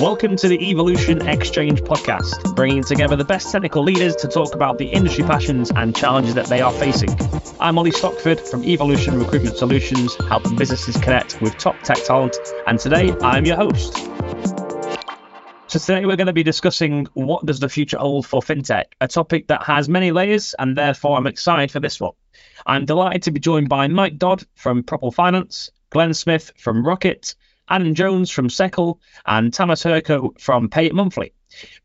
Welcome to the Evolution Exchange podcast, bringing together the best technical leaders to talk about the industry passions and challenges that they are facing. I'm Ollie Stockford from Evolution Recruitment Solutions, helping businesses connect with top tech talent, and today I'm your host. So today we're going to be discussing what does the future hold for fintech, a topic that has many layers, and therefore I'm excited for this one. I'm delighted to be joined by Mike Dodd from Propel Finance, Glenn Smith from Roqqett, Adam Jones from Seccl, and Thomas Herko from Pay It Monthly.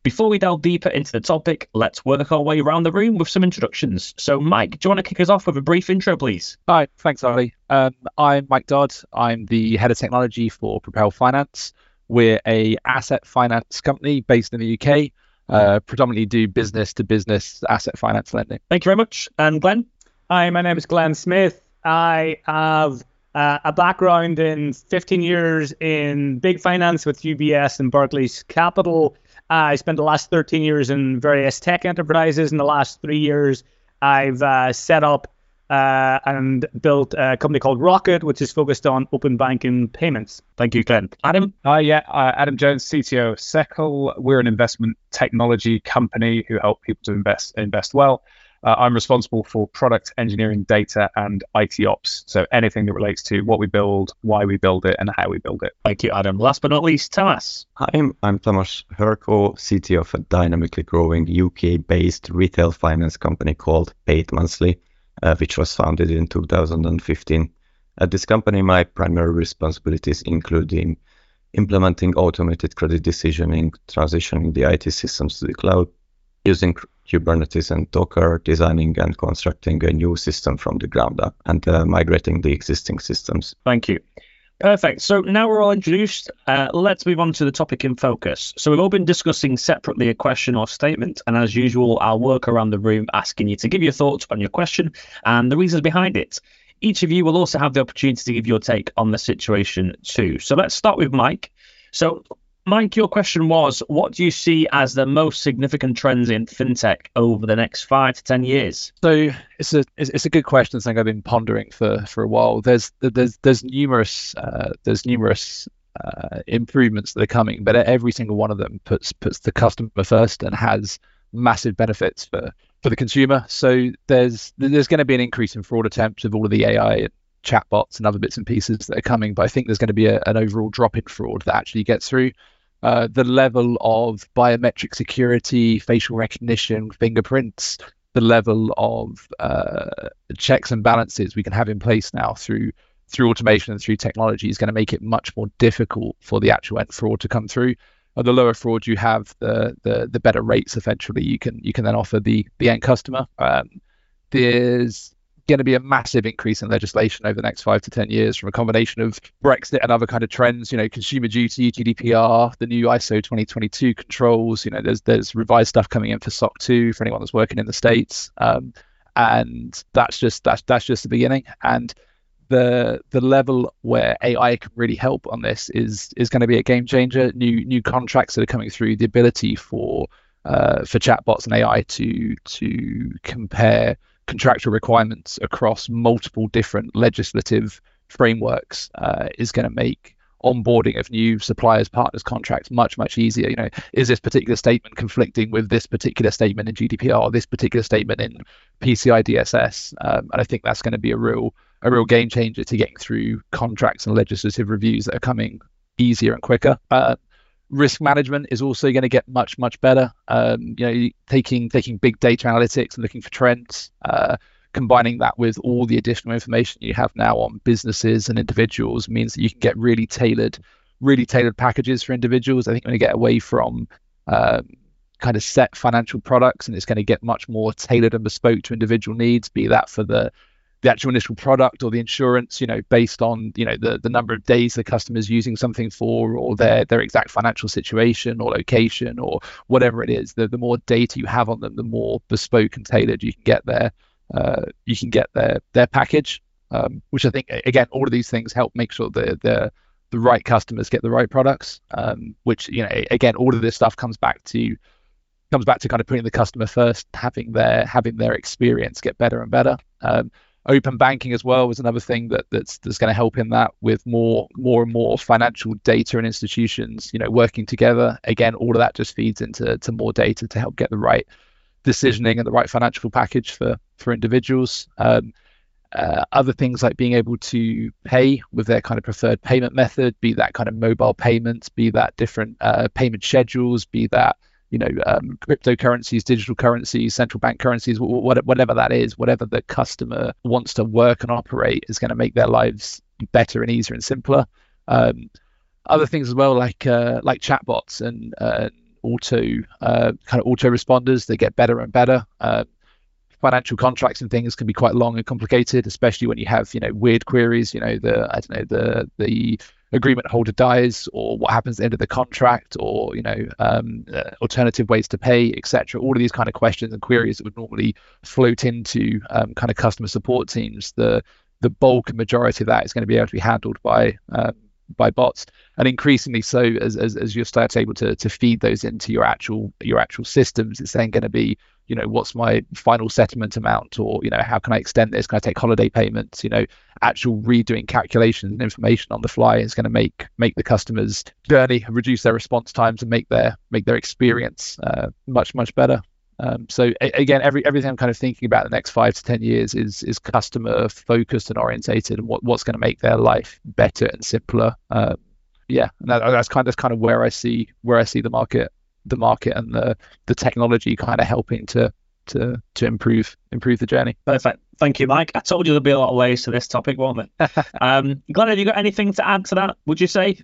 Before we delve deeper into the topic, let's work our way around the room with some introductions. So, Mike, do you want to kick us off with a brief intro, please? Hi, thanks, Ollie. Um, I'm Mike Dodd. I'm the head of technology for Propel Finance. We're a asset finance company based in the UK. Uh, predominantly do business to business asset finance lending. Thank you very much. And Glenn? Hi, my name is Glenn Smith. I have uh, a background in 15 years in big finance with UBS and Barclays Capital. Uh, I spent the last 13 years in various tech enterprises. In the last three years, I've uh, set up uh, and built a company called Roqqett, which is focused on open banking payments. Thank you, Glenn. Adam? Hi, yeah, uh, Adam Jones, CTO of Seccl. We're an investment technology company who help people to invest invest well. Uh, I'm responsible for product engineering, data, and IT ops. So anything that relates to what we build, why we build it, and how we build it. Thank you, Adam. Last but not least, Thomas. Hi, I'm, I'm Thomas Herko, CTO of a dynamically growing UK-based retail finance company called Pay It Monthly, uh, which was founded in 2015. At this company, my primary responsibilities include implementing automated credit decisioning, transitioning the IT systems to the cloud, using Kubernetes and Docker, designing and constructing a new system from the ground up and uh, migrating the existing systems. Thank you. Perfect. So now we're all introduced. Uh, let's move on to the topic in focus. So we've all been discussing separately a question or statement, and as usual, I'll work around the room asking you to give your thoughts on your question and the reasons behind it. Each of you will also have the opportunity to give your take on the situation too. So let's start with Mike. So Mike, your question was what do you see as the most significant trends in fintech over the next five to 10 years? So it's a, it's a good question. Something I've been pondering for, for a while. There's, there's, there's numerous, uh, there's numerous uh, improvements that are coming, but every single one of them puts, puts the customer first and has massive benefits for, for the consumer. So there's, there's going to be an increase in fraud attempts with all of the AI chatbots and other bits and pieces that are coming, but I think there's going to be a, an overall drop in fraud that actually gets through. Uh, the level of biometric security, facial recognition, fingerprints, the level of uh, checks and balances we can have in place now through through automation and through technology is going to make it much more difficult for the actual end fraud to come through. And the lower fraud you have, the the the better rates eventually you can you can then offer the the end customer. Um, there's going to be a massive increase in legislation over the next five to ten years from a combination of Brexit and other kind of trends. You know, consumer duty, GDPR, the new ISO 2022 controls. You know, there's there's revised stuff coming in for SOC 2 for anyone that's working in the states, um, and that's just that's that's just the beginning. And the the level where AI can really help on this is is going to be a game changer. New new contracts that are coming through, the ability for uh, for chatbots and AI to to compare contractual requirements across multiple different legislative frameworks uh, is going to make onboarding of new suppliers partners contracts much much easier. You know is this particular statement conflicting with this particular statement in gdpr this particular statement in pci dss um, and i think that's going to be a real a real game changer to getting through contracts and legislative reviews that are coming easier and quicker. Uh, risk management is also going to get much much better. Um, you know, taking taking big data analytics and looking for trends, uh, combining that with all the additional information you have now on businesses and individuals means that you can get really tailored, really tailored packages for individuals. I think we're going to get away from um, kind of set financial products, and it's going to get much more tailored and bespoke to individual needs. Be that for the the actual initial product or the insurance, you know, based on you know the the number of days the customer's using something for, or their their exact financial situation or location or whatever it is. The the more data you have on them, the more bespoke and tailored you can get their uh, you can get their their package. Um, which I think again, all of these things help make sure that the the right customers get the right products. Um, which you know, again, all of this stuff comes back to comes back to kind of putting the customer first, having their having their experience get better and better. Um, open banking as well is another thing that that's that's going to help in that with more more and more financial data and institutions you know working together. Again all of that just feeds into to more data to help get the right decisioning and the right financial package for for individuals. Um, uh, other things like being able to pay with their kind of preferred payment method be that kind of mobile payments be that different uh, payment schedules be that you know um, cryptocurrencies digital currencies central bank currencies whatever that is whatever the customer wants to work and operate is going to make their lives better and easier and simpler. Um, other things as well like uh, like chatbots and uh, auto uh, kind of auto responders they get better and better. Uh, financial contracts and things can be quite long and complicated especially when you have you know weird queries you know the i don't know the the agreement holder dies or what happens at the end of the contract or you know um, uh, alternative ways to pay etc all of these kind of questions and queries that would normally float into um, kind of customer support teams. The the bulk and majority of that is going to be able to be handled by um, by bots. And increasingly so as, as, as you start able to, to feed those into your actual your actual systems it's then going to be you know what's my final settlement amount? Or you know how can i extend this? Can i take holiday payments? You know actual redoing calculations and information on the fly is going to make make the customer's journey reduce their response times and make their make their experience uh, much much better um, so a- again, every everything I'm kind of thinking about the next five to ten years is is customer focused and orientated, and what, what's going to make their life better and simpler. Um, yeah, and that, that's kind of that's kind of where I see where I see the market the market and the the technology kind of helping to to to improve improve the journey. Perfect. Thank you, Mike. I told you there'd be a lot of layers to this topic, won't there? um, Glenn, have you got anything to add to that? Would you say?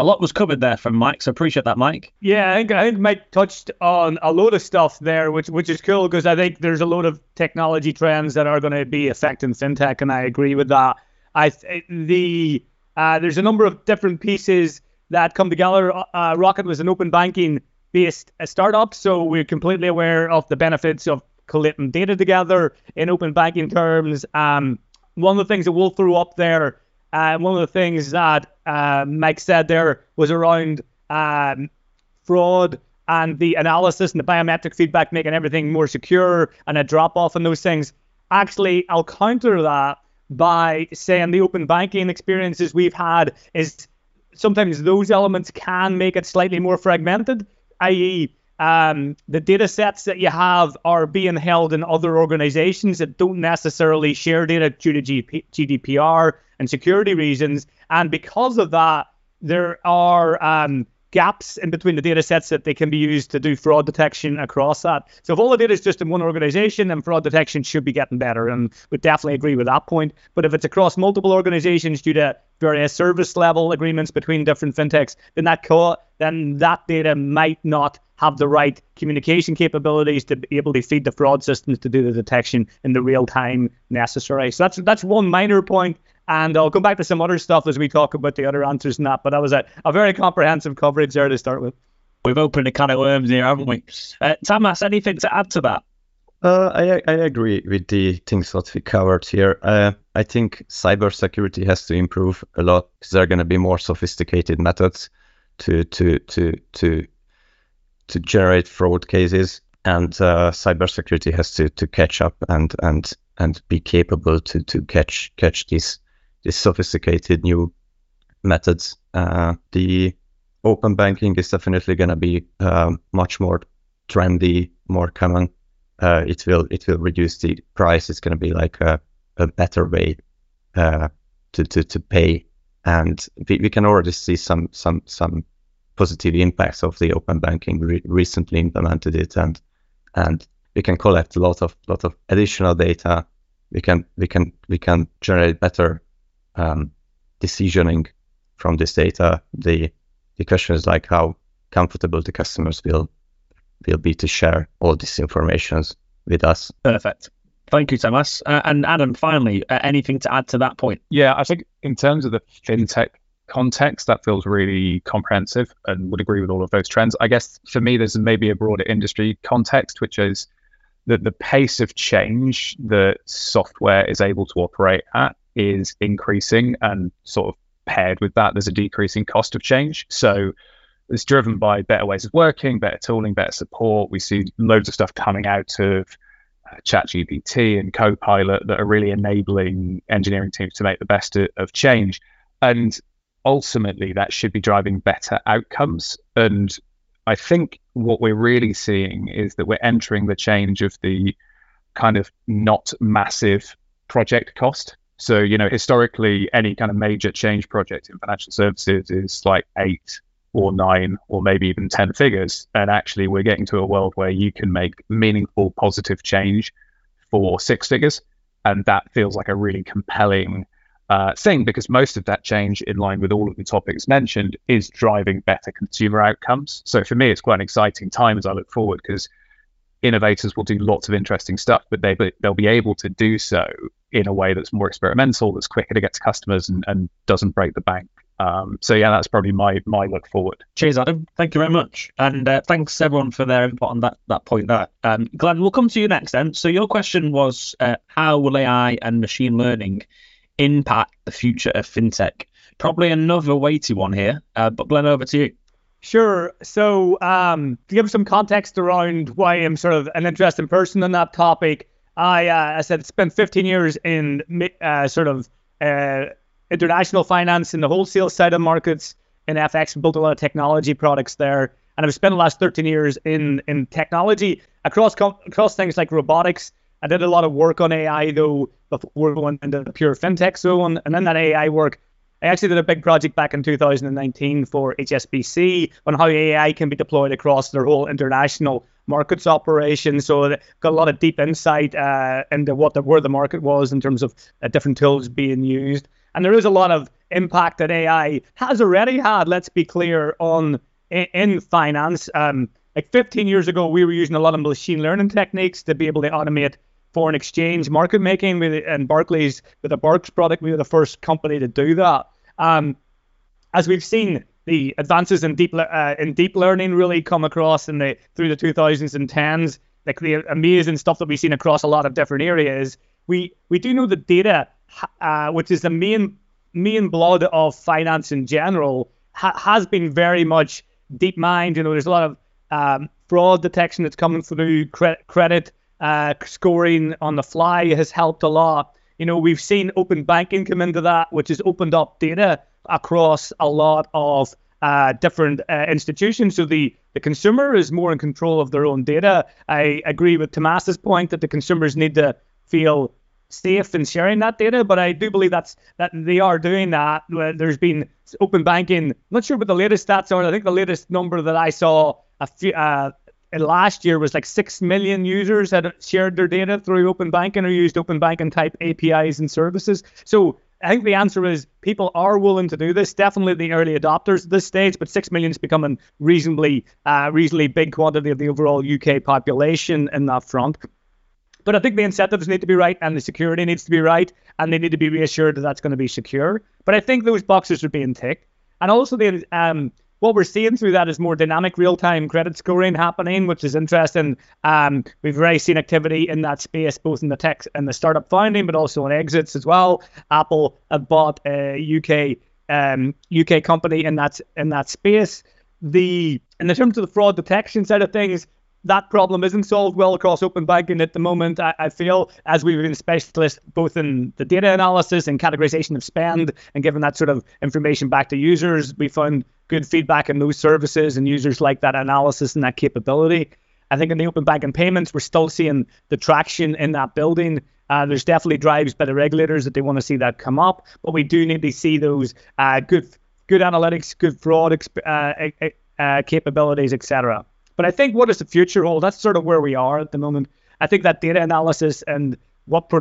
A lot was covered there from Mike, so appreciate that, Mike. Yeah, I think, I think Mike touched on a load of stuff there, which which is cool because I think there's a lot of technology trends that are going to be affecting fintech, and I agree with that. I the uh, there's a number of different pieces that come together. Uh, Roqqett was an open banking based startup, so we're completely aware of the benefits of collating data together in open banking terms. Um, one of the things that we'll throw up there, uh, one of the things that uh, Mike said there was around um, fraud and the analysis and the biometric feedback making everything more secure and a drop off in those things. Actually, I'll counter that by saying the open banking experiences we've had is sometimes those elements can make it slightly more fragmented i.e., um, the data sets that you have are being held in other organizations that don't necessarily share data due to GDPR and security reasons. And because of that, there are um, gaps in between the data sets that they can be used to do fraud detection across that. So if all the data is just in one organization, then fraud detection should be getting better. And we definitely agree with that point. But if it's across multiple organizations due to various service level agreements between different fintechs, then that co- then that data might not have the right communication capabilities to be able to feed the fraud systems to do the detection in the real time necessary. So that's that's one minor point. And I'll come back to some other stuff as we talk about the other answers and that. But that was a, a very comprehensive coverage there to start with. We've opened a can of worms here, haven't we? Uh, Tamas, anything to add to that? Uh, I, I agree with the things that we covered here. Uh, I think cybersecurity has to improve a lot because there are going to be more sophisticated methods to to to to to generate fraud cases, and uh, cybersecurity has to to catch up and and and be capable to to catch catch these these sophisticated new methods. Uh, the open banking is definitely going to be uh, much more trendy, more common. Uh, it will it will reduce the price. It's going to be like a, a better way uh, to, to to pay, and we, we can already see some some some positive impacts of the open banking. Recently implemented it, and and we can collect a lot of lot of additional data. We can we can we can generate better um, decisioning from this data. The the question is like how comfortable the customers will will be to share all this information with us. Perfect. Thank you, Thomas. Uh, and Adam, finally, uh, anything to add to that point? Yeah, I think in terms of the fintech context, that feels really comprehensive and would agree with all of those trends. I guess for me, there's maybe a broader industry context, which is that the pace of change that software is able to operate at is increasing, and sort of paired with that, there's a decreasing cost of change. So it's driven by better ways of working, better tooling, better support. We see loads of stuff coming out of uh, ChatGPT and Copilot that are really enabling engineering teams to make the best of change. And ultimately, that should be driving better outcomes. And I think what we're really seeing is that we're entering the change of the kind of not massive project cost. So, you know, historically, any kind of major change project in financial services is like eight or nine or maybe even 10 figures. And actually, we're getting to a world where you can make meaningful, positive change for six figures. And that feels like a really compelling uh, thing because most of that change, in line with all of the topics mentioned, is driving better consumer outcomes. So for me, it's quite an exciting time as I look forward because innovators will do lots of interesting stuff, but they they'll be able to do so in a way that's more experimental, that's quicker to get to customers, and, and doesn't break the bank. Um, so yeah, that's probably my my look forward. Cheers, Adam. Thank you very much, and uh, thanks everyone for their input on that that point there. Um, Glenn, we'll come to you next then. So your question was, uh, how will AI and machine learning impact the future of fintech? Probably another weighty one here, uh, but Glenn, over to you. Sure. So, um, to give some context around why I'm sort of an interesting person on that topic, I, uh, I said spent 15 years in uh, sort of uh, international finance in the wholesale side of markets in FX, built a lot of technology products there, and I've spent the last 13 years in in technology across across things like robotics. I did a lot of work on AI though before going into the pure fintech zone, and then that AI work I actually did a big project back in 2019 for HSBC on how AI can be deployed across their whole international markets operation. So got a lot of deep insight uh, into what the where the market was in terms of uh, different tools being used. And there is a lot of impact that AI has already had. Let's be clear on in, in finance. Um, like 15 years ago, we were using a lot of machine learning techniques to be able to automate foreign exchange market making with and Barclays with the BARX product. We were the first company to do that. Um, as we've seen the advances in deep uh, in deep learning really come across in the through the 2000s and 10s, like the amazing stuff that we've seen across a lot of different areas. We we do know that data, uh, which is the main main blood of finance in general, ha- has been very much deep mined. You know, there's a lot of um, fraud detection that's coming through cre- credit uh, scoring on the fly has helped a lot. You know, we've seen open banking come into that, which has opened up data across a lot of uh, different uh, institutions. So the, the consumer is more in control of their own data. I agree with Tomas's point that the consumers need to feel safe in sharing that data, but I do believe that's that they are doing that. There's been open banking. I'm not sure what the latest stats are. I think the latest number that I saw a few, uh, last year was like 6 million users had shared their data through open banking or used open banking type APIs and services. So I think the answer is people are willing to do this. Definitely the early adopters at this stage, but six million is becoming reasonably, uh, reasonably big quantity of the overall UK population in that front. But I think the incentives need to be right, and the security needs to be right, and they need to be reassured that that's going to be secure. But I think those boxes are being ticked, and also the um, what we're seeing through that is more dynamic real-time credit scoring happening, which is interesting. Um, we've already seen activity in that space, both in the tech and the startup founding, but also in exits as well. Apple have bought a UK um, UK company in that in that space. The in terms of the fraud detection side of things, that problem isn't solved well across open banking at the moment. I, I, feel as we've been specialists both in the data analysis and categorization of spend and giving that sort of information back to users, we found good feedback in those services and users like that analysis and that capability. I think in the open banking payments, we're still seeing the traction in that building. Uh, there's definitely drives by the regulators that they want to see that come up, but we do need to see those uh, good good analytics, good fraud exp- uh, uh capabilities, etc. But I think what does the future hold? That's sort of where we are at the moment. I think that data analysis and what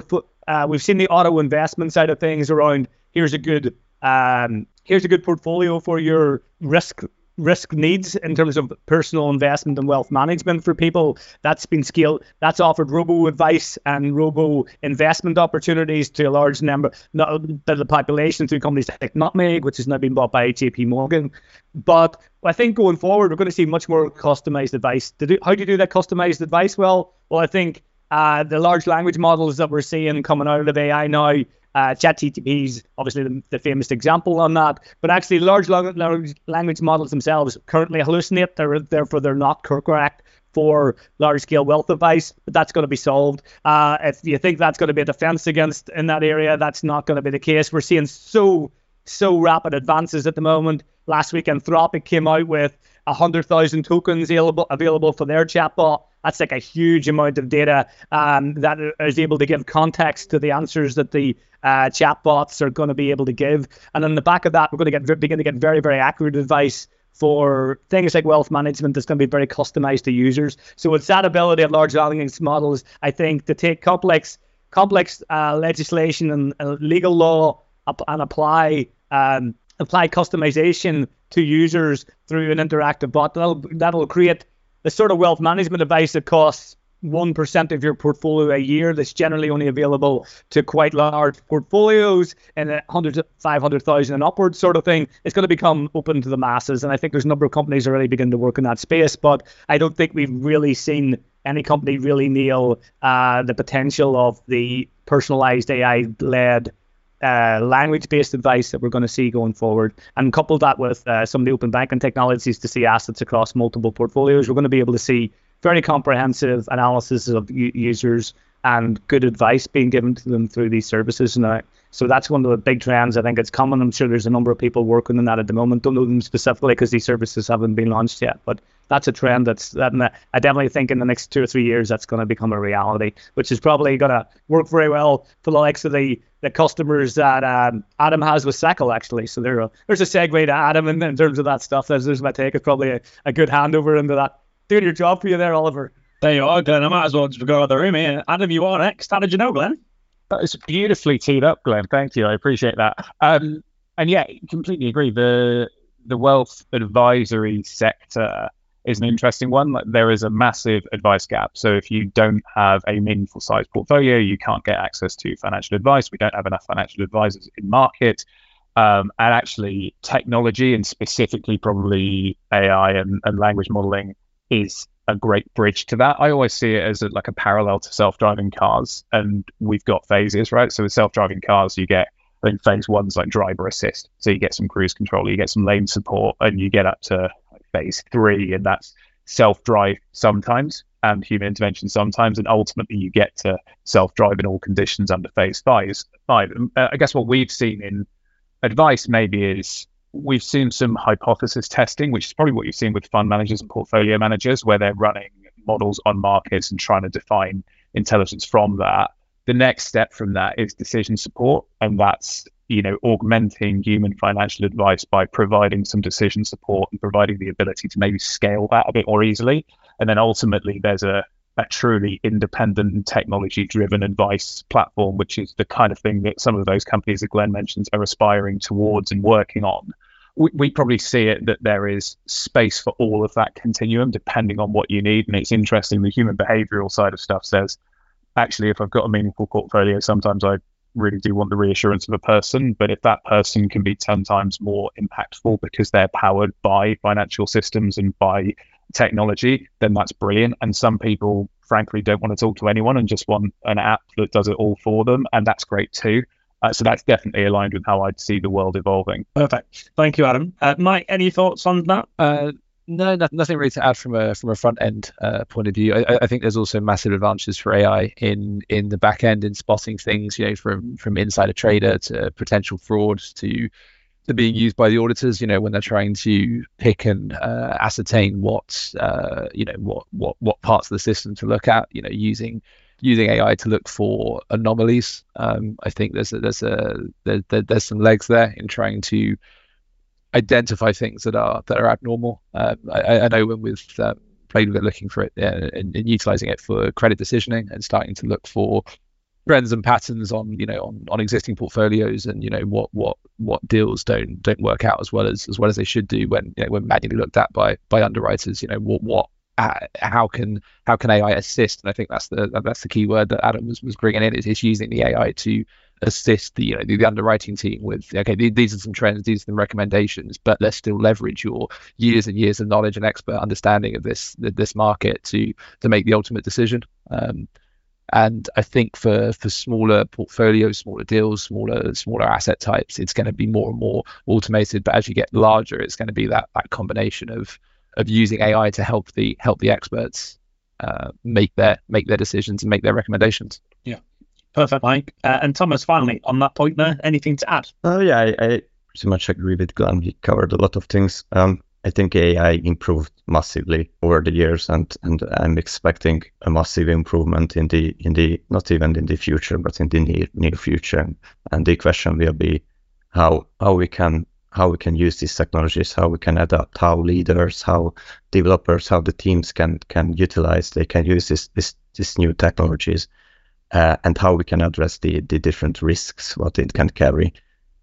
uh, we've seen the auto investment side of things around here's a good um, here's a good portfolio for your risk risk needs in terms of personal investment and wealth management for people. That's been scaled. That's offered robo advice and robo investment opportunities to a large number of the population through companies like Nutmeg, which has now been bought by JP Morgan. But I think going forward, we're going to see much more customized advice. How do you do that customized advice? Well, well, I think uh, the large language models that we're seeing coming out of AI now uh, ChatGPT is obviously the, the, famous example on that, but actually large language models themselves currently hallucinate. They're, therefore, they're not correct for large scale wealth advice, but that's going to be solved. Uh, if you think that's going to be a defense against in that area, that's not going to be the case. We're seeing so so rapid advances at the moment. Last week, Anthropic came out with 100,000 tokens available, available for their chatbot. That's like a huge amount of data um, that is able to give context to the answers that the uh, chatbots are going to be able to give. And on the back of that, we're going to get begin to get very, very accurate advice for things like wealth management that's going to be very customized to users. So it's that ability of large language models, I think, to take complex complex uh, legislation and uh, legal law up, and apply um, apply customization to users through an interactive bot. That'll that'll create the sort of wealth management advice that costs 1% of your portfolio a year that's generally only available to quite large portfolios and 100 500,000 and upwards sort of thing. It's going to become open to the masses. And I think there's a number of companies already beginning to work in that space, but I don't think we've really seen any company really nail uh, the potential of the personalized AI led uh, language-based advice that we're going to see going forward, and couple that with uh, some of the open banking technologies to see assets across multiple portfolios, we're going to be able to see very comprehensive analysis of users and good advice being given to them through these services now. So that's one of the big trends. I think it's common. I'm sure there's a number of people working on that at the moment. Don't know them specifically because these services haven't been launched yet, but that's a trend that's that I definitely think in the next two or three years that's going to become a reality, which is probably going to work very well for the likes of the the customers that um, Adam has with Seccl actually. So there, there's a segue to Adam in, in terms of that stuff. There's, there's my take. It's probably a, a good handover into that doing your job for you there, Oliver. There you are, Glenn. I might as well just go out of the room here. Adam, you are next. How did you know, Glenn? That was beautifully teed up, Glenn. Thank you. I appreciate that. Um, and yeah, completely agree. The the wealth advisory sector is an interesting one. Like, there is a massive advice gap. So if you don't have a meaningful size portfolio, you can't get access to financial advice. We don't have enough financial advisors in market. Um, and actually, technology and specifically probably AI and, and language modeling is a great bridge to that. I always see it as a, like a parallel to self-driving cars, and we've got phases, right? So with self-driving cars, you get I think phase one's like driver assist, so you get some cruise control, you get some lane support, and you get up to phase three, and that's self-drive sometimes and human intervention sometimes, and ultimately you get to self-drive in all conditions under phase five. Five. Uh, I guess what we've seen in advice maybe is we've seen some hypothesis testing, which is probably what you've seen with fund managers and portfolio managers, where they're running models on markets and trying to define intelligence from that. The next step from that is decision support, and that's you know augmenting human financial advice by providing some decision support and providing the ability to maybe scale that a bit more easily. And then ultimately, there's a a truly independent and technology driven advice platform, which is the kind of thing that some of those companies that Glenn mentions are aspiring towards and working on. We, we probably see it that there is space for all of that continuum depending on what you need. And it's interesting, the human behavioral side of stuff says, actually, if I've got a meaningful portfolio, sometimes I really do want the reassurance of a person. But if that person can be 10 times more impactful because they're powered by financial systems and by technology, then that's brilliant. And some people, frankly, don't want to talk to anyone and just want an app that does it all for them. And that's great too. Uh, so that's definitely aligned with how I'd see the world evolving. Perfect. Thank you, Adam. Uh, Mike, any thoughts on that? Uh, no, nothing really to add from a from a front end uh, point of view. I, I, think there's also massive advantages for AI in in the back end in spotting things, you know, from from insider trader to potential fraud to they're being used by the auditors, you know, when they're trying to pick and uh, ascertain what, uh, you know, what, what, what parts of the system to look at, you know, using using AI to look for anomalies. Um, I think there's a, there's a there, there's some legs there in trying to identify things that are that are abnormal. Um, I, I, know when we've um, played with it, looking for it and, and, utilizing it for credit decisioning and starting to look for trends and patterns on you know on, on existing portfolios and you know what what what deals don't don't work out as well as as well as they should do when you know when manually looked at by by underwriters you know what what how can how can AI assist and I think that's the that's the key word that Adam was, was bringing in is, is using the AI to assist the you know the, the, underwriting team with okay these are some trends these are some recommendations but let's still leverage your years and years of knowledge and expert understanding of this this market to to make the ultimate decision um, and I think for for smaller portfolios, smaller deals, smaller smaller asset types, it's going to be more and more automated. But as you get larger, it's going to be that that combination of of using AI to help the help the experts uh, make their make their decisions and make their recommendations. Yeah, perfect, Mike. Uh, and Thomas, finally on that point, there, anything to add? Oh yeah, I, I pretty much agree with Glenn. He covered a lot of things. Um, I think AI improved massively over the years, and, and I'm expecting a massive improvement in the in the not even in the future, but in the near near future. And the question will be how how we can how we can use these technologies, how we can adapt, how leaders, how developers, how the teams can can utilize, they can use this this new technologies, uh, and how we can address the the different risks what it can carry.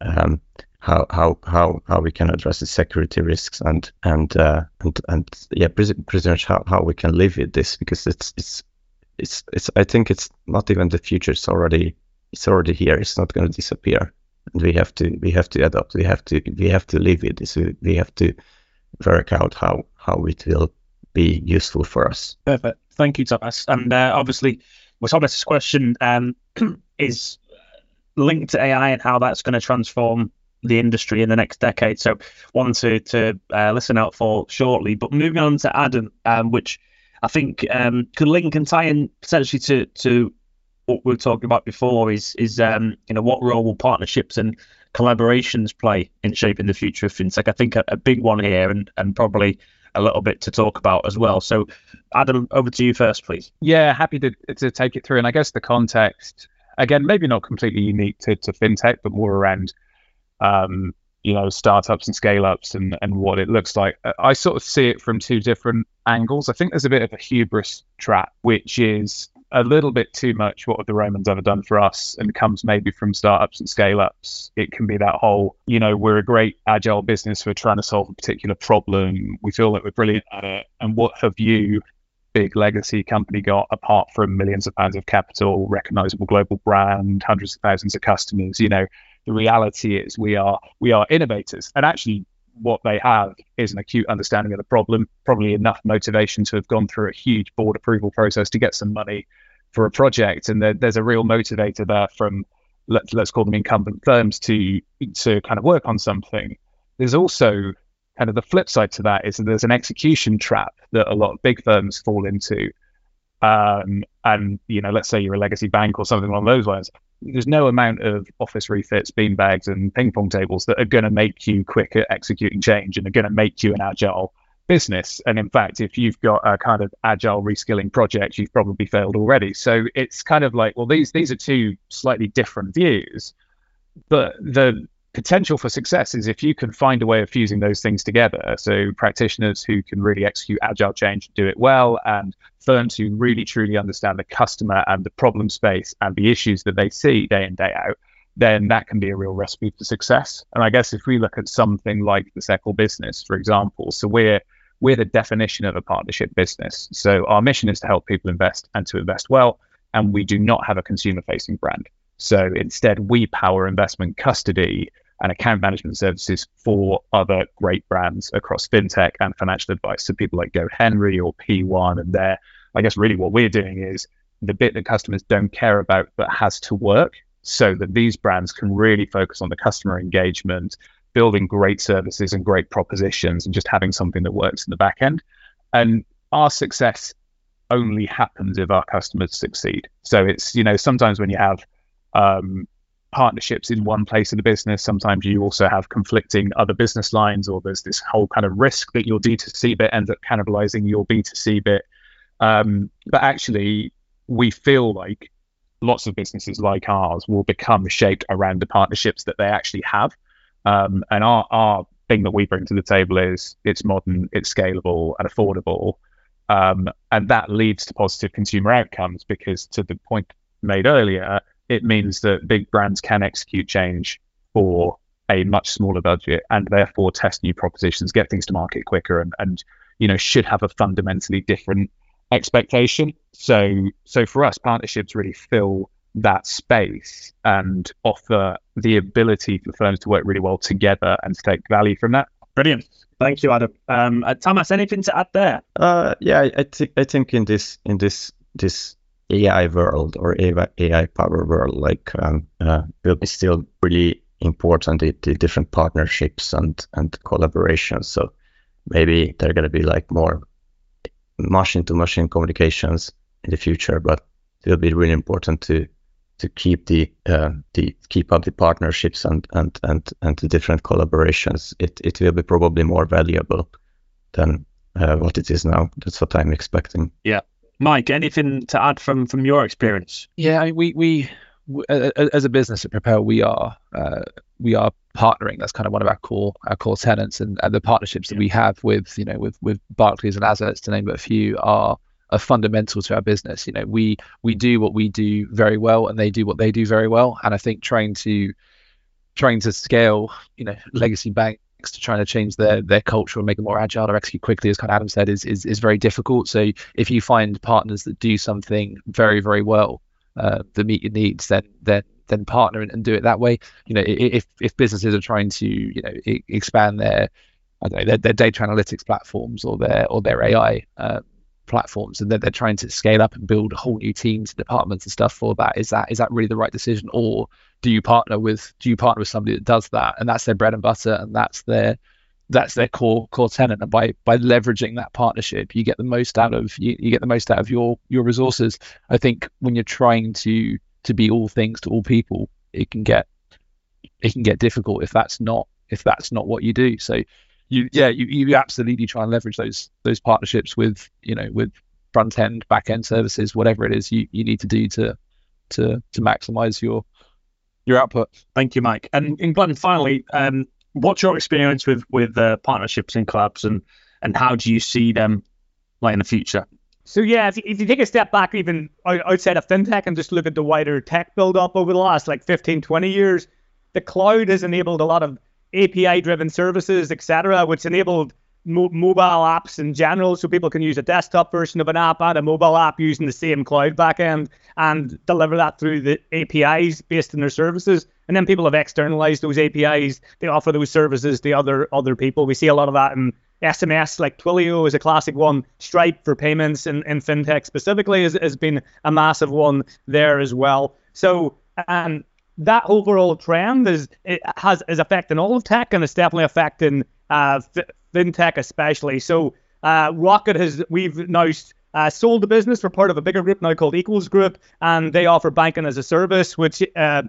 Um, how how how how we can address the security risks and and uh, and and yeah, pretty much how, how we can live with this because it's it's it's it's I think it's not even the future. It's already it's already here. It's not going to disappear, and we have to we have to adapt. We have to we have to live with this. We have to work out how how it will be useful for us. Perfect. Thank you, Thomas. And uh, obviously, well, Thomas's question um, is linked to AI and how that's going to transform the industry in the next decade. So one to to uh, listen out for shortly. But moving on to Adam, um, which I think um, could link and tie in potentially to to what we were talking about before is is um, you know what role will partnerships and collaborations play in shaping the future of fintech? I think a, a big one here, and and probably a little bit to talk about as well. So, Adam, over to you first, please. Yeah, happy to to take it through. And I guess the context again, maybe not completely unique to, to fintech, but more around um, you know, startups and scale ups and, and what it looks like. I sort of see it from two different angles. I think there's a bit of a hubris trap, which is a little bit too much what have the Romans ever done for us and comes maybe from startups and scale ups. It can be that whole, you know, we're a great agile business, we're trying to solve a particular problem, we feel that we're brilliant at it. And what have you, big legacy company, got apart from millions of pounds of capital, recognizable global brand, hundreds of thousands of customers? You know, the reality is we are we are innovators, and actually what they have is an acute understanding of the problem, probably enough motivation to have gone through a huge board approval process to get some money for a project, and there, there's a real motivator there from let, let's call them incumbent firms to to kind of work on something. There's also kind of the flip side to that is that there's an execution trap that a lot of big firms fall into. Um, and you know, let's say you're a legacy bank or something along those lines there's no amount of office refits, beanbags, and ping pong tables that are going to make you quick at executing change and are going to make you an agile business. And in fact, if you've got a kind of agile reskilling project, you've probably failed already. So it's kind of like, well, these these are two slightly different views, but the potential for success is if you can find a way of fusing those things together. So practitioners who can really execute agile change and do it well, and firms who really truly understand the customer and the problem space and the issues that they see day in day out, then that can be a real recipe for success. And I guess if we look at something like the Seccl business, for example, so we're we're the definition of a partnership business. So our mission is to help people invest and to invest well, and we do not have a consumer facing brand. So instead, we power investment custody and account management services for other great brands across fintech and financial advice. So people like GoHenry or P1 and there. I guess really what we're doing is the bit that customers don't care about but has to work so that these brands can really focus on the customer engagement, building great services and great propositions and just having something that works in the back end. And our success only happens if our customers succeed. So it's, you know, sometimes when you have um, partnerships in one place of the business. Sometimes you also have conflicting other business lines, or there's this whole kind of risk that your D2C bit ends up cannibalizing your B2C bit. Um, but actually, we feel like lots of businesses like ours will become shaped around the partnerships that they actually have. Um, and our, our thing that we bring to the table is it's modern, it's scalable, and affordable. Um, and that leads to positive consumer outcomes because, to the point made earlier, it means that big brands can execute change for a much smaller budget and therefore test new propositions, get things to market quicker, and, and you know should have a fundamentally different expectation. So so for us, partnerships really fill that space and offer the ability for firms to work really well together and to take value from that. Brilliant. Thank you, Adam. Um, uh, Thomas, anything to add there? Uh, yeah, I, I think I think in this in this this AI world or AI power world, like um, uh, will be still really important the, the different partnerships and and collaborations. So maybe they're going to be like more machine to machine communications in the future, but it'll be really important to to keep the uh, the keep up the partnerships and and and and the different collaborations. It it will be probably more valuable than uh, what it is now. That's what I'm expecting. Yeah, Mike, anything to add from from your experience? Yeah, I mean, we we as a business at Propel, we are uh, we are partnering. That's kind of one of our core our core tenants, and, and the partnerships that we have with you know with with Barclays and Assets, to name but a few, are are fundamental to our business. You know, we we do what we do very well, and they do what they do very well. And I think trying to trying to scale, you know, legacy banks to trying to change their their culture and make them more agile or execute quickly, as kind of Adam said, is is is very difficult. So if you find partners that do something very very well uh, that meet your needs, then then then partner and, and do it that way. You know, if if businesses are trying to you know expand their I don't know their, their data analytics platforms or their or their AI uh, platforms and that they're trying to scale up and build whole new teams and departments and stuff for that. Is that is that really the right decision? Or do you partner with do you partner with somebody that does that and that's their bread and butter and that's their that's their core core tenant and by by leveraging that partnership you get the most out of you, you get the most out of your your resources. I think when you're trying to to be all things to all people it can get it can get difficult if that's not if that's not what you do. So you yeah you, you absolutely try and leverage those those partnerships with you know with front end back end services whatever it is you, you need to do to to to maximize your your output. Thank you mike. And, and glenn finally um, what's your experience with with uh, partnerships and clubs and and how do you see them like in the future? So yeah, if you, if you take a step back even outside of fintech and just look at the wider tech build up over the last like 15, 20 years, the cloud has enabled a lot of API driven services, etc., which enabled mo- mobile apps in general. So people can use a desktop version of an app and a mobile app using the same cloud backend and deliver that through the APIs based in their services. And then people have externalized those APIs. They offer those services to other other people. We see a lot of that in SMS, like Twilio is a classic one. Stripe for payments and, and fintech specifically has, has been a massive one there as well. So, and that overall trend is it has is affecting all tech and it's definitely affecting uh, fintech especially. So uh, Roqqett has we've now uh, sold the business. for part of a bigger group now called Equals Group, and they offer banking as a service, which uh,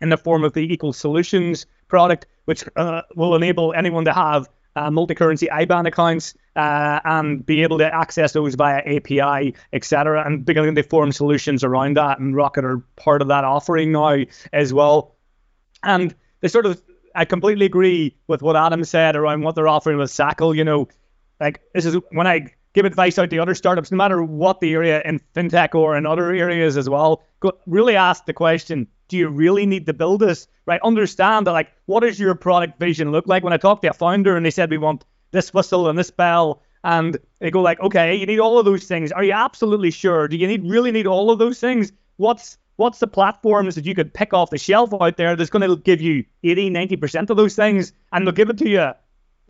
in the form of the Equal Solutions product, which uh, will enable anyone to have uh, multi-currency IBAN accounts uh, and be able to access those via API, etc. And beginning to form solutions around that. And Roqqett are part of that offering now as well. And they sort of, I completely agree with what Adam said around what they're offering with Seccl. You know, like this is when I give advice out to other startups, no matter what the area in fintech or in other areas as well. Go, really ask the question: Do you really need to build this? Right? Understand that, like, what does your product vision look like? When I talked to a founder and they said we want this whistle and this bell, and they go like, okay, you need all of those things. Are you absolutely sure? Do you need really need all of those things? What's what's the platforms that you could pick off the shelf out there that's going to give you 80, 90% of those things, and they'll give it to you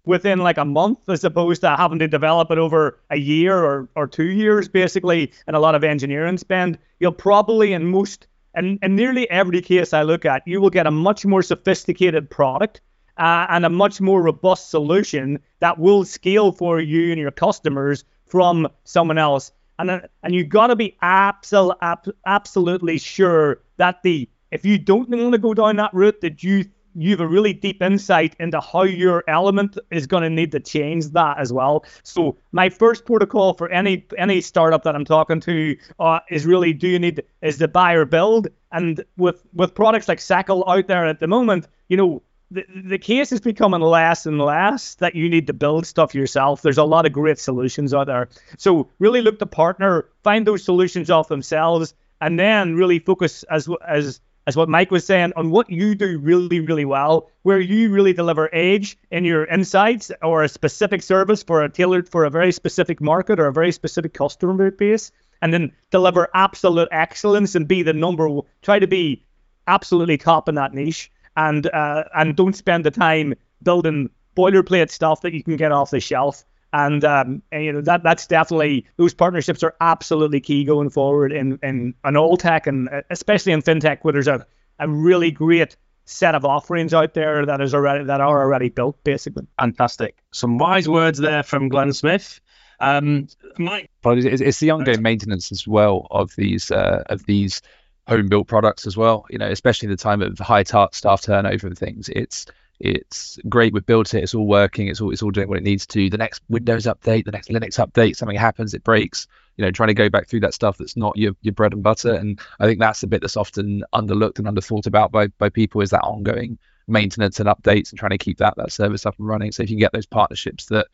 within like a month as opposed to having to develop it over a year or, or two years basically and a lot of engineering spend you'll probably in most and in nearly every case i look at you will get a much more sophisticated product uh, and a much more robust solution that will scale for you and your customers from someone else and uh, and you got to be absol- ab- absolutely sure that the if you don't want to go down that route that you you have a really deep insight into how your element is going to need to change that as well. So my first protocol for any any startup that I'm talking to uh, is really do you need is the buy or build, and with with products like Seccl out there at the moment, you know. The, the case is becoming less and less that you need to build stuff yourself. There's a lot of great solutions out there. So really look to partner, find those solutions off themselves, and then really focus as as as what Mike was saying, on what you do really, really well, where you really deliver age in your insights or a specific service for a tailored for a very specific market or a very specific customer base, and then deliver absolute excellence and be the number. Try to be absolutely top in that niche, and uh, and don't spend the time building boilerplate stuff that you can get off the shelf. And, um, and, you know that that's definitely those partnerships are absolutely key going forward in in an old tech and uh, especially in fintech where there's a, a really great set of offerings out there that is already that are already built basically. Fantastic. Some wise words there from Glenn Smith. Um, Mike, it's, it's the ongoing maintenance as well of these uh, of these home built products as well. You know, especially the time of high tar- staff turnover and things. It's it's great. We've built it. It's all working. It's all it's all doing what it needs to. The next Windows update, the next Linux update, something happens, it breaks. You know, trying to go back through that stuff that's not your your bread and butter. And I think that's the bit that's often underlooked and underthought about by by people is that ongoing maintenance and updates and trying to keep that that service up and running. So if you can get those partnerships that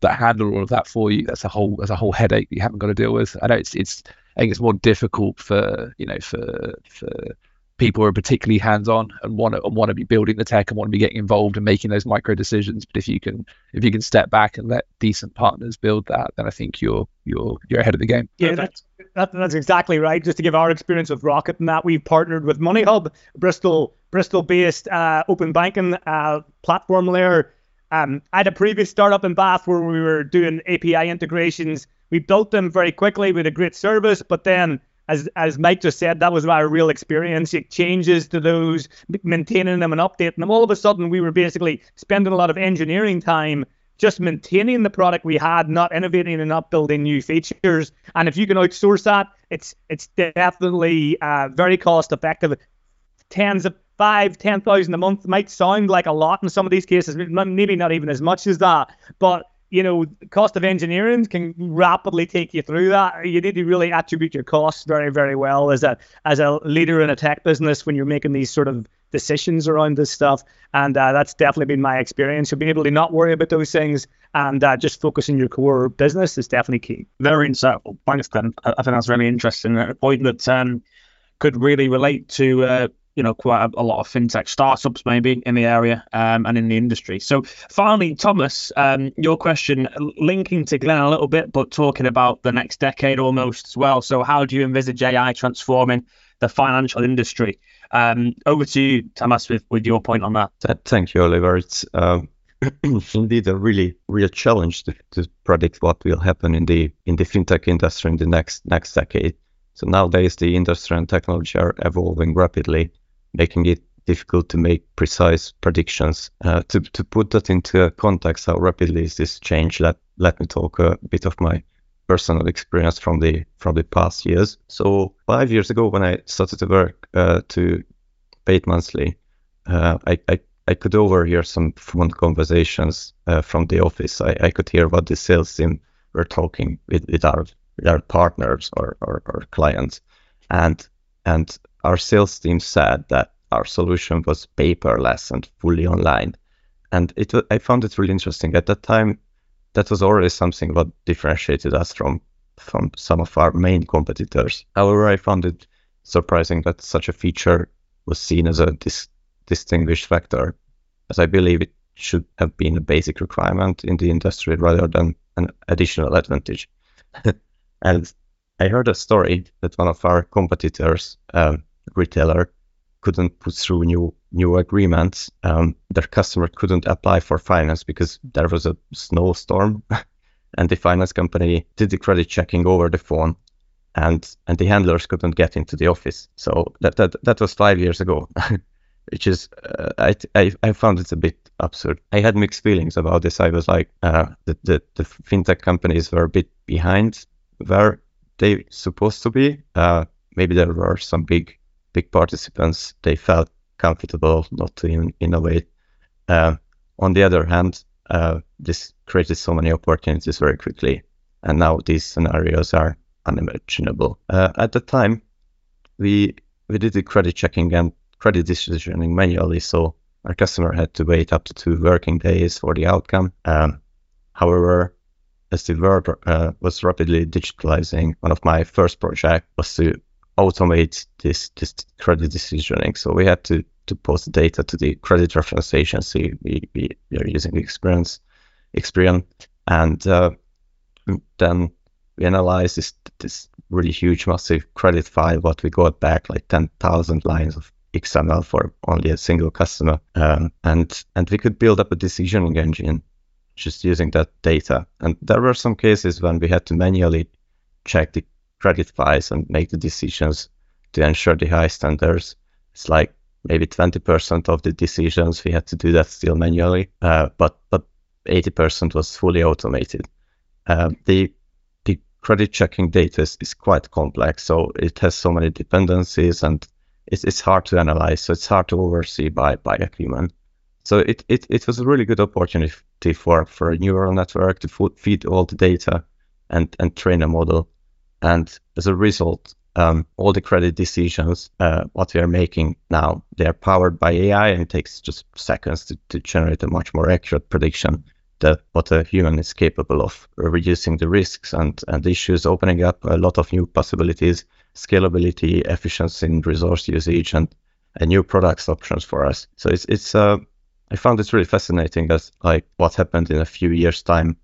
that handle all of that for you, that's a whole that's a whole headache you haven't got to deal with. I know it's it's I think it's more difficult for you know for for people who are particularly hands-on and want to want to be building the tech and want to be getting involved and making those micro decisions. But if you can if you can step back and let decent partners build that, then I think you're you're you're ahead of the game. Yeah, that's, that, that's exactly right. Just to give our experience with Roqqett and that, we've partnered with MoneyHub, Bristol Bristol-based uh, open banking uh, platform layer. Um, I had a previous startup in Bath where we were doing API integrations. We built them very quickly with a great service, but then as as Mike just said, that was our real experience. It changes to those, maintaining them and updating them. All of a sudden, we were basically spending a lot of engineering time just maintaining the product we had, not innovating and not building new features. And if you can outsource that, it's it's definitely uh, very cost effective. Tens of five, ten thousand a month might sound like a lot in some of these cases, maybe not even as much as that, but you know, cost of engineering can rapidly take you through that. You need to really attribute your costs very, very well as a as a leader in a tech business when you're making these sort of decisions around this stuff. And uh, that's definitely been my experience. So being able to not worry about those things and uh, just focus on your core business is definitely key. Very insightful. Thanks, Ben. I think that's really interesting. A point that um, could really relate to uh, you know quite a, a, lot of fintech startups maybe in the area um, and in the industry. So finally, Thomas, um, your question linking to Glenn a little bit, but talking about the next decade almost as well. So how do you envisage AI transforming the financial industry? Um, over to you, Thomas, with, with your point on that. Thank you, Oliver. It's um, indeed a really real challenge to, to predict what will happen in the in the fintech industry in the next next decade. So nowadays, the industry and technology are evolving rapidly, making it difficult to make precise predictions. Uh, to, to put that into context, how rapidly is this change? Let, let me talk a bit of my personal experience from the from the past years. So five years ago, when I started to work uh, to PayItMonthly, uh, I, I, I could overhear some phone conversations uh, from the office. I, I could hear what the sales team were talking with, with our with our partners or, or, or clients, and and our sales team said that our solution was paperless and fully online. And it, I found it really interesting. At that time, that was already something that differentiated us from, from some of our main competitors. However, I found it surprising that such a feature was seen as a dis- distinguished factor, as I believe it should have been a basic requirement in the industry rather than an additional advantage. and I heard a story that one of our competitors um, retailer couldn't put through new new agreements. Um, their customer couldn't apply for finance because there was a snowstorm, and the finance company did the credit checking over the phone, and and the handlers couldn't get into the office. So that that that was five years ago, which is uh, I, I I found it a bit absurd. I had mixed feelings about this. I was like, uh, the, the the fintech companies were a bit behind where they supposed to be. Uh, maybe there were some big big participants, they felt comfortable not to in, innovate. Uh, on the other hand, uh, this created so many opportunities very quickly, and now these scenarios are unimaginable. Uh, at the time, we we did the credit checking and credit decisioning manually, so our customer had to wait up to two working days for the outcome. Um, however, as the world uh, was rapidly digitalizing, one of my first projects was to automate this this credit decisioning. So we had to to post data to the credit reference agency. We we, we are using experience Experian, and uh, then we analyzed this this really huge, massive credit file. What we got back like ten thousand lines of XML for only a single customer, um, and and we could build up a decisioning engine just using that data. And there were some cases when we had to manually check the credit files and make the decisions to ensure the high standards. It's like maybe 20% of the decisions we had to do that still manually, uh, but but 80% was fully automated. Uh, the the credit checking data is, is quite complex, so it has so many dependencies and it's, it's hard to analyze. So it's hard to oversee by by a human. So it, it, it was a really good opportunity for, for a neural network to feed all the data and, and train a model. And as a result, um, all the credit decisions, uh, what we are making now, they are powered by AI and it takes just seconds to, to generate a much more accurate prediction that what a human is capable of, reducing the risks and, and issues, opening up a lot of new possibilities, scalability, efficiency in resource usage, and, and new products options for us. So it's it's uh, I found it really fascinating as like what happened in a few years' time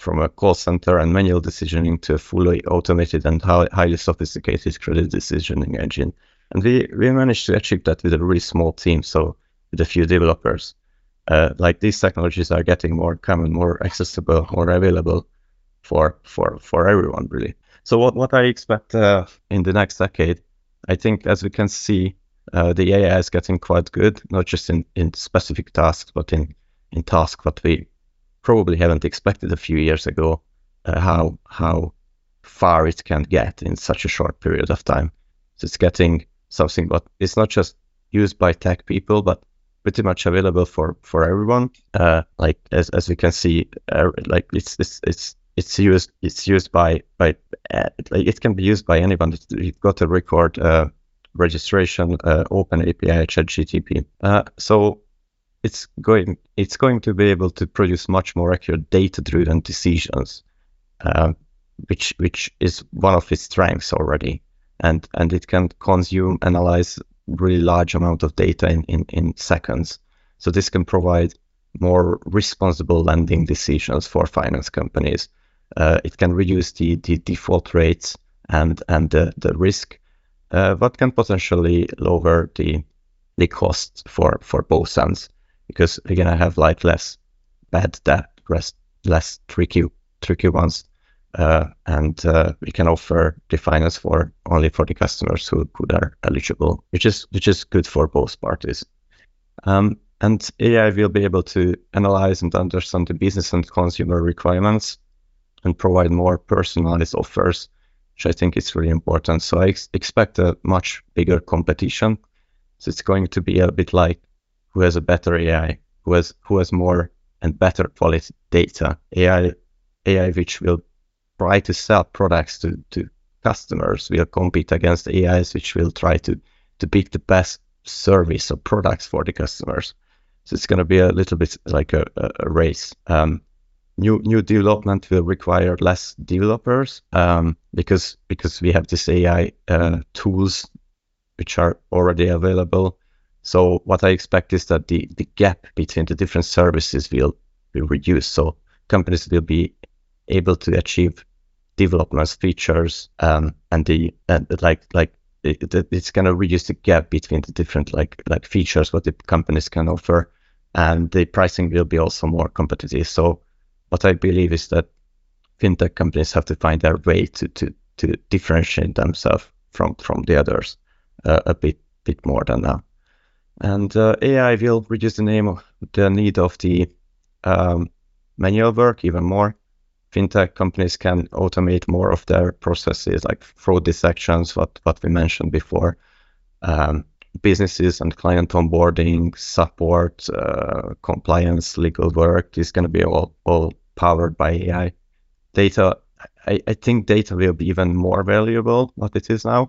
from a call center and manual decisioning to a fully automated and highly sophisticated credit decisioning engine. And we, we managed to achieve that with a really small team, so with a few developers. Uh, like these technologies are getting more common, more accessible, more available for for for everyone, really. So what what I expect uh, in the next decade, I think, as we can see, uh, the AI is getting quite good, not just in, in specific tasks, but in, in tasks that we probably haven't expected a few years ago, uh, how, how far it can get in such a short period of time. So it's getting something but it's not just used by tech people, but pretty much available for, for everyone. Uh, like as, as we can see, uh, like it's, it's, it's, it's used, it's used by, by, uh, like it can be used by anyone. You've got to record, uh, registration, uh, Open API, ChatGTP. Uh, so it's going it's going to be able to produce much more accurate data-driven decisions, uh, which which is one of its strengths already, and and it can consume analyze really large amount of data in, in, in seconds. So this can provide more responsible lending decisions for finance companies. Uh, it can reduce the, the default rates and and the, the risk uh, what can potentially lower the the cost for for both ends because again I have like less bad debt, less less tricky tricky ones, uh, and uh, we can offer the finance for only for the customers who, who are eligible, which is which is good for both parties. Um, and AI will be able to analyze and understand the business and consumer requirements and provide more personalized offers which I think is really important. So I ex- expect a much bigger competition. So it's going to be a bit like who has a better AI, who has who has more and better quality data. AI AI which will try to sell products to, to customers will compete against AIs which will try to to pick the best service or products for the customers. So it's going to be a little bit like a, a, race. Um, new new development will require less developers um, because because we have this AI uh, tools which are already available. So what I expect is that the, the gap between the different services will be reduced. So companies will be able to achieve development features um, and the and like like it, it's going to reduce the gap between the different like like features what the companies can offer and the pricing will be also more competitive. So what I believe is that fintech companies have to find their way to to to differentiate themselves from from the others uh, a bit bit more than now. And uh, AI will reduce the name of the need of the um, manual work even more. Fintech companies can automate more of their processes, like fraud detections, what what we mentioned before. Um, businesses and client onboarding, support, uh, compliance, legal work is going to be all all powered by AI. Data, I, I think data will be even more valuable what it is now.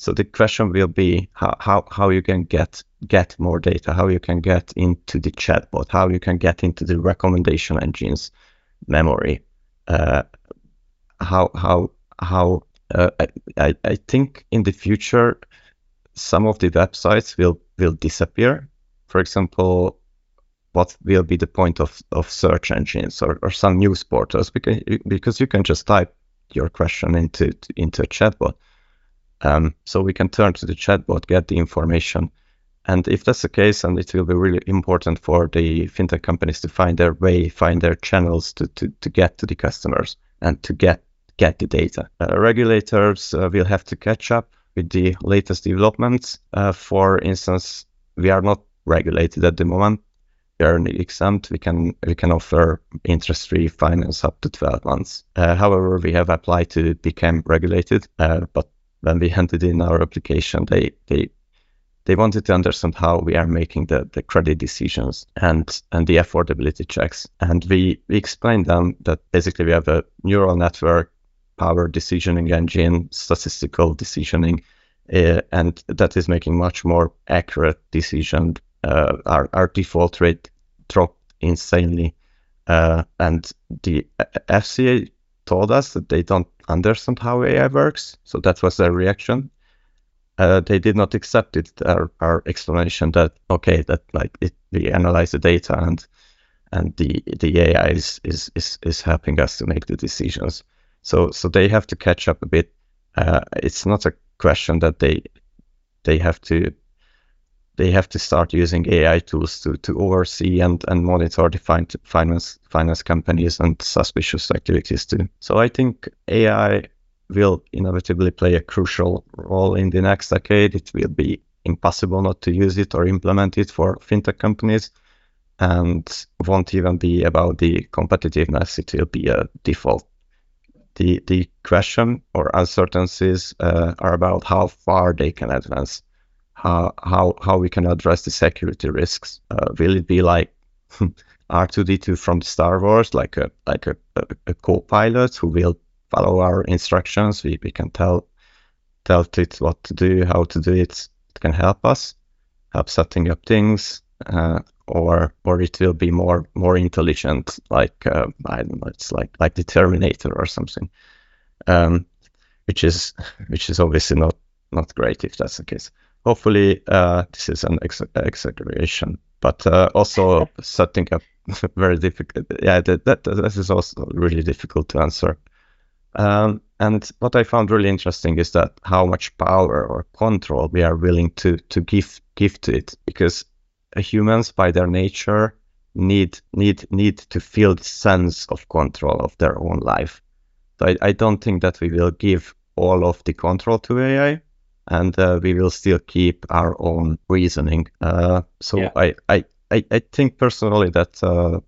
So the question will be how, how, how you can get get more data, how you can get into the chatbot, how you can get into the recommendation engines memory. Uh, how how how uh, I, I think in the future some of the websites will will disappear. For example, what will be the point of, of search engines or, or some news portals because because you can just type your question into into a chatbot. Um, so we can turn to the chatbot, get the information, and if that's the case, and it will be really important for the fintech companies to find their way, find their channels to to, to get to the customers and to get get the data. Uh, regulators uh, will have to catch up with the latest developments. Uh, for instance, we are not regulated at the moment We are exempt. We can we can offer interest-free finance up to 12 months. Uh, however, we have applied to become regulated, uh, but when we handed in our application, they they they wanted to understand how we are making the, the credit decisions and and the affordability checks. And we, we explained them that basically we have a neural network power decisioning engine, statistical decisioning, uh, and that is making much more accurate decision. Uh, our, our default rate dropped insanely. Uh, and the FCA told us that they don't understand how AI works. So that was their reaction. Uh, they did not accept it, our, our explanation that, okay, that like it, we analyze the data and and the the AI is, is, is, is helping us to make the decisions. So so they have to catch up a bit. Uh, it's not a question that they they have to they have to start using AI tools to, to oversee and, and monitor the fin- finance finance companies and suspicious activities too. So I think AI will inevitably play a crucial role in the next decade. It will be impossible not to use it or implement it for fintech companies and won't even be about the competitiveness. It will be a default the the question or uncertainties uh, are about how far they can advance, how how how we can address the security risks. Uh, will it be like R2D2 from Star Wars, like a like a, a, a co-pilot who will follow our instructions? We we can tell tell it what to do, how to do it. It can help us, help setting up things. Uh, or or it will be more more intelligent, like uh, I don't know, it's like like the Terminator or something, um, which is which is obviously not not great if that's the case. Hopefully, uh, this is an ex- exaggeration, but uh, also setting up very difficult. Yeah, that, that that is also really difficult to answer. Um, and what I found really interesting is that how much power or control we are willing to to give give to it, because humans by their nature need need need to feel the sense of control of their own life. So I, I don't think that we will give all of the control to AI, and uh, we will still keep our own reasoning. Uh, so yeah. I, I, I I think personally that uh,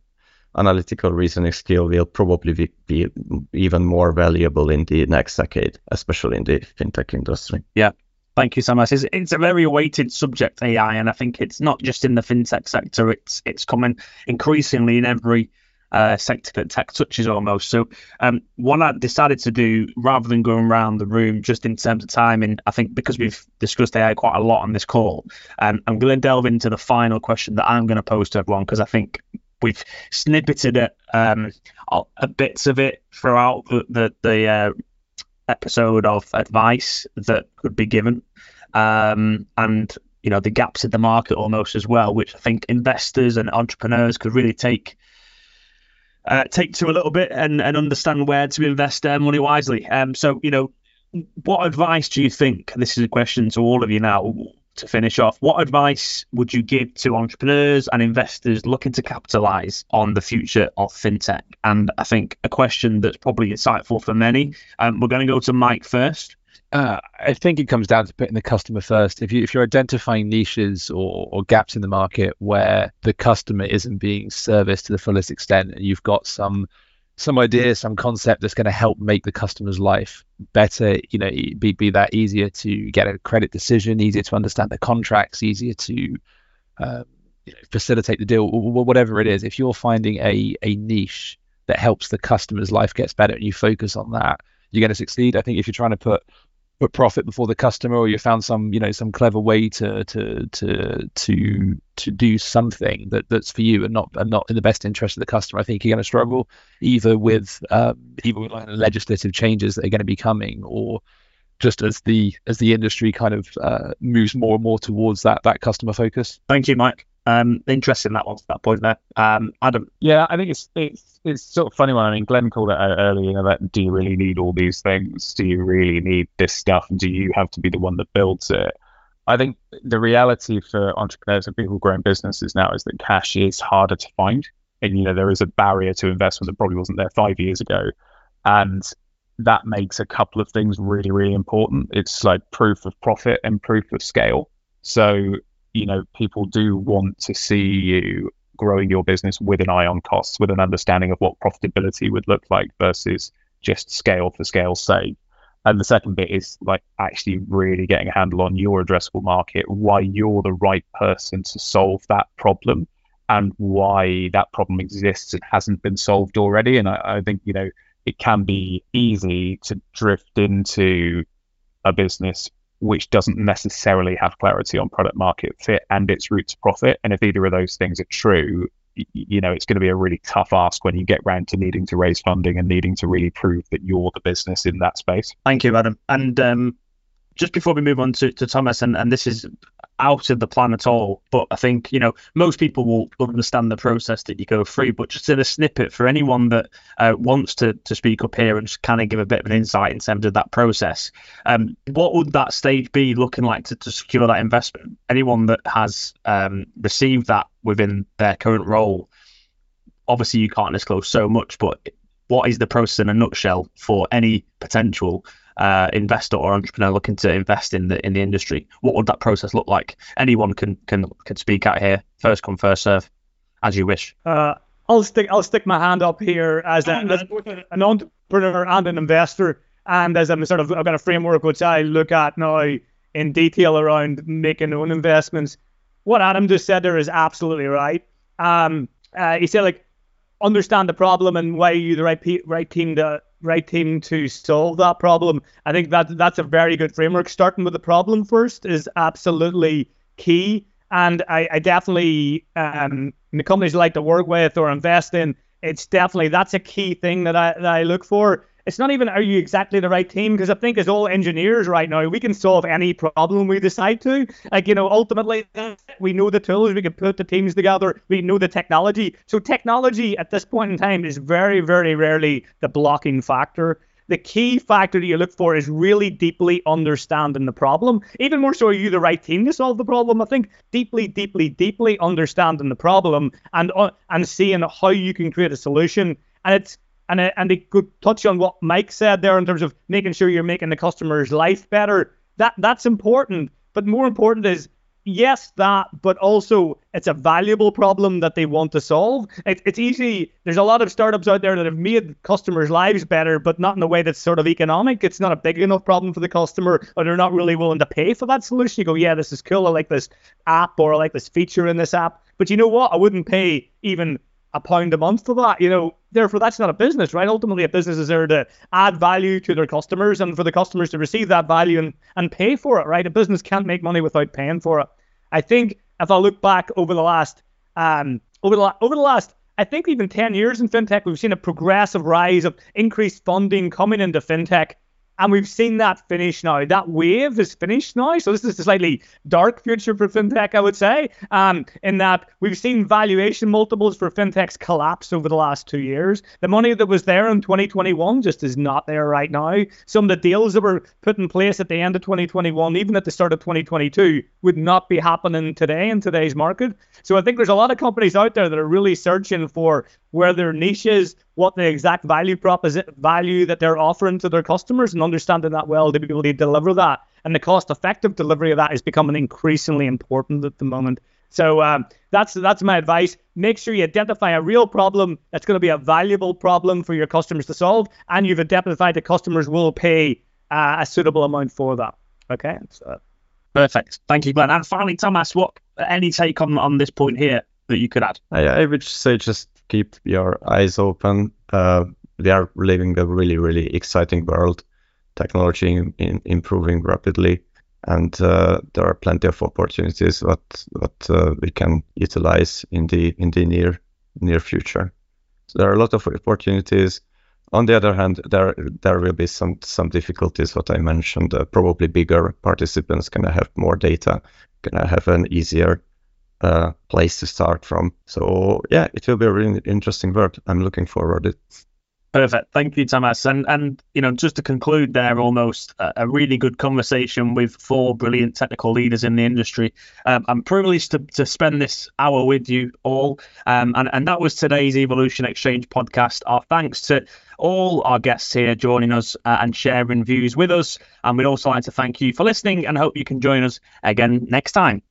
analytical reasoning skill will probably be, be, even more valuable in the next decade, especially in the fintech industry. Yeah, Thank you so much. It's, it's, a very weighted subject, AI, and I think it's not just in the fintech sector. It's it's coming increasingly in every uh, sector that tech touches almost. So, um, what I decided to do, rather than going around the room just in terms of timing, I think because we've discussed AI quite a lot on this call, um, I'm going to delve into the final question that I'm going to pose to everyone because I think we've snippeted it, um, a bits of it throughout the the, the uh, episode of advice that could be given, um, and you know the gaps in the market almost as well, which I think investors and entrepreneurs could really take uh, take to a little bit and, and understand where to invest their money wisely. Um, so you know, what advice do you think? This is a question to all of you now to finish off, what advice would you give to entrepreneurs and investors looking to capitalize on the future of fintech? And I think a question that's probably insightful for many. Um, we're going to go to Mike first. Uh, I think it comes down to putting the customer first. If you if you're identifying niches or, or gaps in the market where the customer isn't being serviced to the fullest extent, and you've got some some idea, some concept that's going to help make the customer's life better. You know, be be that easier to get a credit decision, easier to understand the contracts, easier to um, you know, facilitate the deal, whatever it is. If you're finding a a niche that helps the customer's life gets better, and you focus on that, you're going to succeed. I think if you're trying to put put profit before the customer or you found some you know some clever way to to to to to do something that that's for you and not and not in the best interest of the customer i think you're going to struggle either with um, either with like legislative changes that are going to be coming or just as the as the industry kind of uh, moves more and more towards that that customer focus thank you mike um, interesting that one that point there. Um, Adam. Yeah, I think it's it's it's sort of funny one. I mean, Glenn called it out earlier You know, that do you really need all these things? Do you really need this stuff? And do you have to be the one that builds it? I think the reality for entrepreneurs and people growing businesses now is that cash is harder to find. And you know, there is a barrier to investment that probably wasn't there five years ago. And that makes a couple of things really, really important. It's like proof of profit and proof of scale. So you know, people do want to see you growing your business with an eye on costs, with an understanding of what profitability would look like versus just scale for scale's sake. And the second bit is like actually really getting a handle on your addressable market, why you're the right person to solve that problem, and why that problem exists and hasn't been solved already. And I, I think, you know, it can be easy to drift into a business which doesn't necessarily have clarity on product market fit and its route to profit. And if either of those things are true, you know, it's going to be a really tough ask when you get round to needing to raise funding and needing to really prove that you're the business in that space. Thank you, Adam. And um, just before we move on to, to Thomas, and, and this is out of the plan at all, but I think, you know, most people will understand the process that you go through, but just in a snippet for anyone that uh, wants to, to speak up here and just kind of give a bit of an insight in terms of that process, um, what would that stage be looking like to, to secure that investment? Anyone that has um, received that within their current role, obviously you can't disclose so much, but what is the process in a nutshell for any potential uh, investor or entrepreneur looking to invest in the in the industry, what would that process look like? Anyone can can can speak out here. First come, first serve, as you wish. Uh, I'll stick I'll stick my hand up here as, a, as an entrepreneur and an investor, and as I'm sort of I've got a framework which I look at now in detail around making own investments. What Adam just said there is absolutely right. Um, uh, he said like understand the problem and why you the right pe- right team to right team to solve that problem. I think that that's a very good framework. Starting with the problem first is absolutely key. And I, I definitely, um, the companies I like to work with or invest in, it's definitely that's a key thing that I that I look for it's not even are you exactly the right team because I think as all engineers right now we can solve any problem we decide to. Like you know, ultimately we know the tools, we can put the teams together, we know the technology. So technology at this point in time is very very rarely the blocking factor. The key factor that you look for is really deeply understanding the problem. Even more so, are you the right team to solve the problem? I think deeply, deeply, deeply understanding the problem and uh, and seeing how you can create a solution. And it's and and it could touch on what Mike said there in terms of making sure you're making the customer's life better. That that's important, but more important is yes that, but also it's a valuable problem that they want to solve. It, it's easy. There's a lot of startups out there that have made customers' lives better, but not in a way that's sort of economic. It's not a big enough problem for the customer, or they're not really willing to pay for that solution. You go, yeah, this is cool. I like this app, or I like this feature in this app. But you know what? I wouldn't pay even a pound a month for that. You know, therefore that's not a business, right? Ultimately, a business is there to add value to their customers and for the customers to receive that value and, and pay for it, right? A business can't make money without paying for it. I think if I look back over the last um over the over the last I think even 10 years in fintech, we've seen a progressive rise of increased funding coming into fintech and we've seen that finish now. That wave is finished now. So this is a slightly dark future for fintech, I would say. Um, in that we've seen valuation multiples for fintechs collapse over the last two years. The money that was there in 2021 just is not there right now. Some of the deals that were put in place at the end of 2021, even at the start of 2022, would not be happening today in today's market. So I think there's a lot of companies out there that are really searching for where their niche is, what the exact value proposition value that they're offering to their customers, and understanding that well to be able to deliver that. And the cost-effective delivery of that is becoming increasingly important at the moment. So um, that's that's my advice. Make sure you identify a real problem that's going to be a valuable problem for your customers to solve, and you've identified that customers will pay uh, a suitable amount for that. Okay. So. Perfect. Thank you, Glenn. And finally, Thomas, what any take on on this point here that you could add? I, I would say just keep your eyes open. Uh, we are living a really, really exciting world. Technology in, in improving rapidly, and uh, there are plenty of opportunities that that uh, we can utilize in the in the near near future. So there are a lot of opportunities. On the other hand, there there will be some some difficulties. What I mentioned, uh, probably bigger participants gonna have more data, gonna have an easier uh, place to start from. So yeah, it will be a really interesting work. I'm looking forward to it. Perfect. Thank you, Thomas. And and you know, just to conclude there, almost a, really good conversation with four brilliant technical leaders in the industry. Um, I'm privileged to, to spend this hour with you all. Um, and, and that was today's Evolution Exchange podcast. Our thanks to all our guests here joining us uh, and sharing views with us. And we'd also like to thank you for listening and hope you can join us again next time.